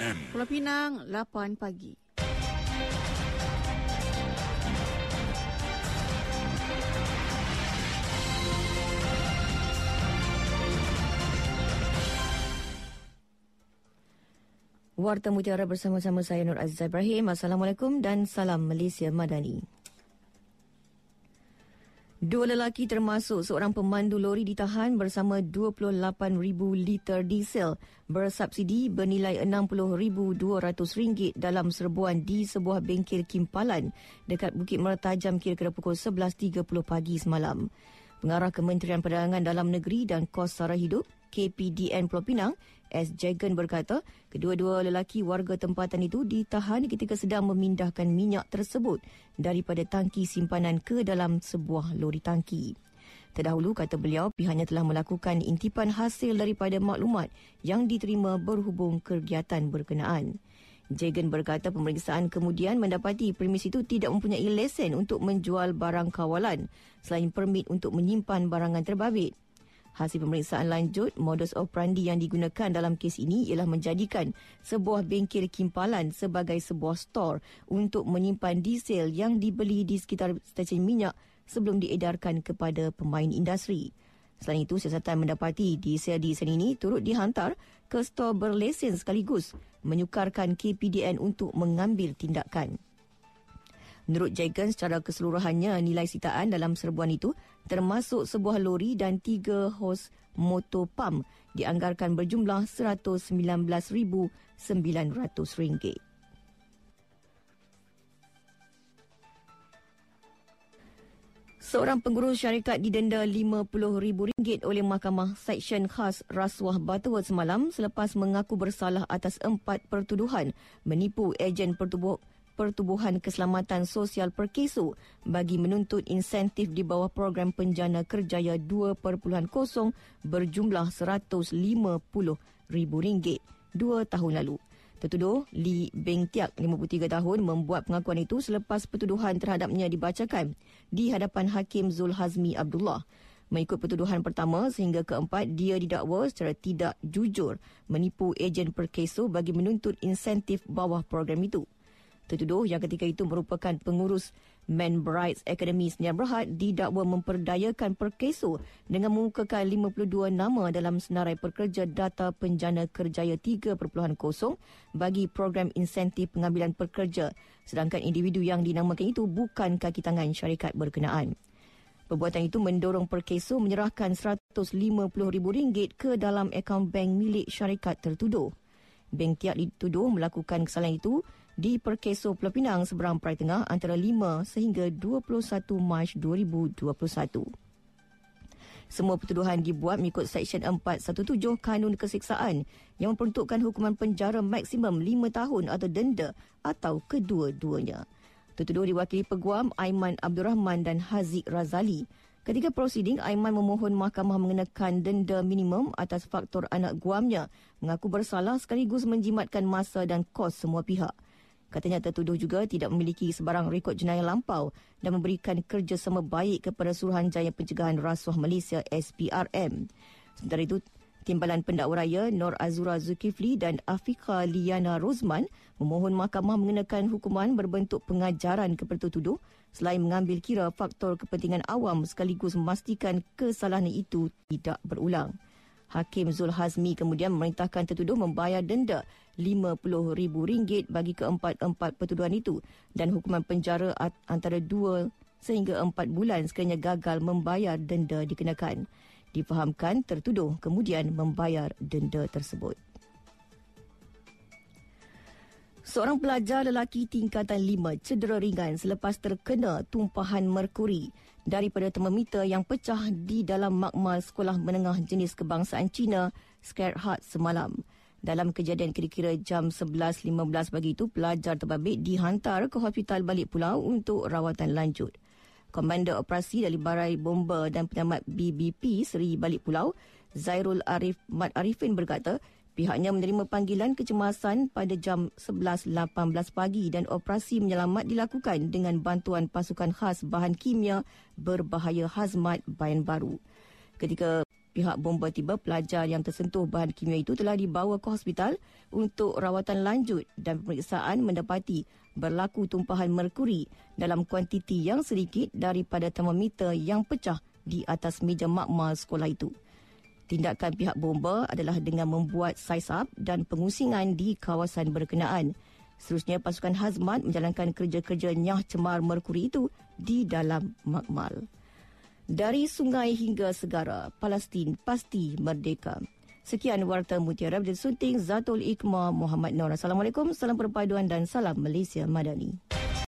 SPRM. Pulau Pinang, 8 pagi. Warta Mutiara bersama-sama saya Nur Aziz Ibrahim. Assalamualaikum dan salam Malaysia Madani. Dua lelaki termasuk seorang pemandu lori ditahan bersama 28,000 liter diesel bersubsidi bernilai RM60,200 dalam serbuan di sebuah bengkel kimpalan dekat Bukit Mertajam kira-kira pukul 11.30 pagi semalam. Pengarah Kementerian Perdagangan Dalam Negeri dan Kos Sara Hidup KPDN Pulau Pinang, S. Jagan berkata, kedua-dua lelaki warga tempatan itu ditahan ketika sedang memindahkan minyak tersebut daripada tangki simpanan ke dalam sebuah lori tangki. Terdahulu, kata beliau, pihaknya telah melakukan intipan hasil daripada maklumat yang diterima berhubung kegiatan berkenaan. Jagan berkata pemeriksaan kemudian mendapati premis itu tidak mempunyai lesen untuk menjual barang kawalan selain permit untuk menyimpan barangan terbabit. Hasil pemeriksaan lanjut, modus operandi yang digunakan dalam kes ini ialah menjadikan sebuah bengkel kimpalan sebagai sebuah stor untuk menyimpan diesel yang dibeli di sekitar stesen minyak sebelum diedarkan kepada pemain industri. Selain itu, siasatan mendapati diesel-diesel ini turut dihantar ke stor berlesen sekaligus menyukarkan KPDN untuk mengambil tindakan. Menurut Jagan, secara keseluruhannya nilai sitaan dalam serbuan itu termasuk sebuah lori dan tiga hos motor pump dianggarkan berjumlah RM119,900. Seorang pengurus syarikat didenda RM50,000 oleh Mahkamah Seksyen Khas Rasuah Butterworth semalam selepas mengaku bersalah atas empat pertuduhan menipu ejen pertubuh Pertubuhan Keselamatan Sosial Perkeso bagi menuntut insentif di bawah program penjana kerjaya 2.0 berjumlah RM150,000 dua tahun lalu. Tertuduh Li Beng Tiak, 53 tahun, membuat pengakuan itu selepas pertuduhan terhadapnya dibacakan di hadapan Hakim Zul Hazmi Abdullah. Mengikut pertuduhan pertama sehingga keempat, dia didakwa secara tidak jujur menipu ejen perkeso bagi menuntut insentif bawah program itu. Tertuduh yang ketika itu merupakan pengurus Man Brides Academy Senior Berhad didakwa memperdayakan perkeso dengan mengukakan 52 nama dalam senarai pekerja data penjana kerjaya 3.0 bagi program insentif pengambilan pekerja sedangkan individu yang dinamakan itu bukan kaki tangan syarikat berkenaan. Perbuatan itu mendorong Perkeso menyerahkan RM150,000 ke dalam akaun bank milik syarikat tertuduh. Bank Tiak dituduh melakukan kesalahan itu di Perkeso Pulau Pinang seberang Perai Tengah antara 5 sehingga 21 Mac 2021. Semua pertuduhan dibuat mengikut Seksyen 417 Kanun Kesiksaan yang memperuntukkan hukuman penjara maksimum 5 tahun atau denda atau kedua-duanya. Tertuduh diwakili peguam Aiman Abdul Rahman dan Haziq Razali. Ketika prosiding, Aiman memohon mahkamah mengenakan denda minimum atas faktor anak guamnya mengaku bersalah sekaligus menjimatkan masa dan kos semua pihak. Katanya tertuduh juga tidak memiliki sebarang rekod jenayah lampau dan memberikan kerjasama baik kepada Suruhanjaya Pencegahan Rasuah Malaysia SPRM. Sementara itu, Timbalan Pendakwa Raya Nor Azura Zulkifli dan Afika Liana Rozman memohon mahkamah mengenakan hukuman berbentuk pengajaran kepada tertuduh selain mengambil kira faktor kepentingan awam sekaligus memastikan kesalahan itu tidak berulang. Hakim Zul Hazmi kemudian memerintahkan tertuduh membayar denda RM50,000 bagi keempat-empat pertuduhan itu dan hukuman penjara antara 2 sehingga 4 bulan sekiranya gagal membayar denda dikenakan. Difahamkan tertuduh kemudian membayar denda tersebut. Seorang pelajar lelaki tingkatan 5 cedera ringan selepas terkena tumpahan merkuri daripada termometer yang pecah di dalam makmal sekolah menengah jenis kebangsaan Cina Scared Heart semalam. Dalam kejadian kira-kira jam 11.15 pagi itu, pelajar terbabit dihantar ke Hospital Balik Pulau untuk rawatan lanjut. Komander Operasi dari Barai Bomba dan Penyelamat BBP Seri Balik Pulau, Zairul Arif Mat Arifin berkata, Pihaknya menerima panggilan kecemasan pada jam 11.18 pagi dan operasi menyelamat dilakukan dengan bantuan pasukan khas bahan kimia berbahaya hazmat Bayan Baru. Ketika pihak bomba tiba, pelajar yang tersentuh bahan kimia itu telah dibawa ke hospital untuk rawatan lanjut dan pemeriksaan mendapati berlaku tumpahan merkuri dalam kuantiti yang sedikit daripada termometer yang pecah di atas meja makmal sekolah itu. Tindakan pihak bomba adalah dengan membuat size up dan pengusingan di kawasan berkenaan. Seterusnya, pasukan Hazmat menjalankan kerja-kerja nyah cemar merkuri itu di dalam makmal. Dari sungai hingga segara, Palestin pasti merdeka. Sekian Warta Mutiara bersunting Zatul Ikma Muhammad Nur. Assalamualaikum, salam perpaduan dan salam Malaysia Madani.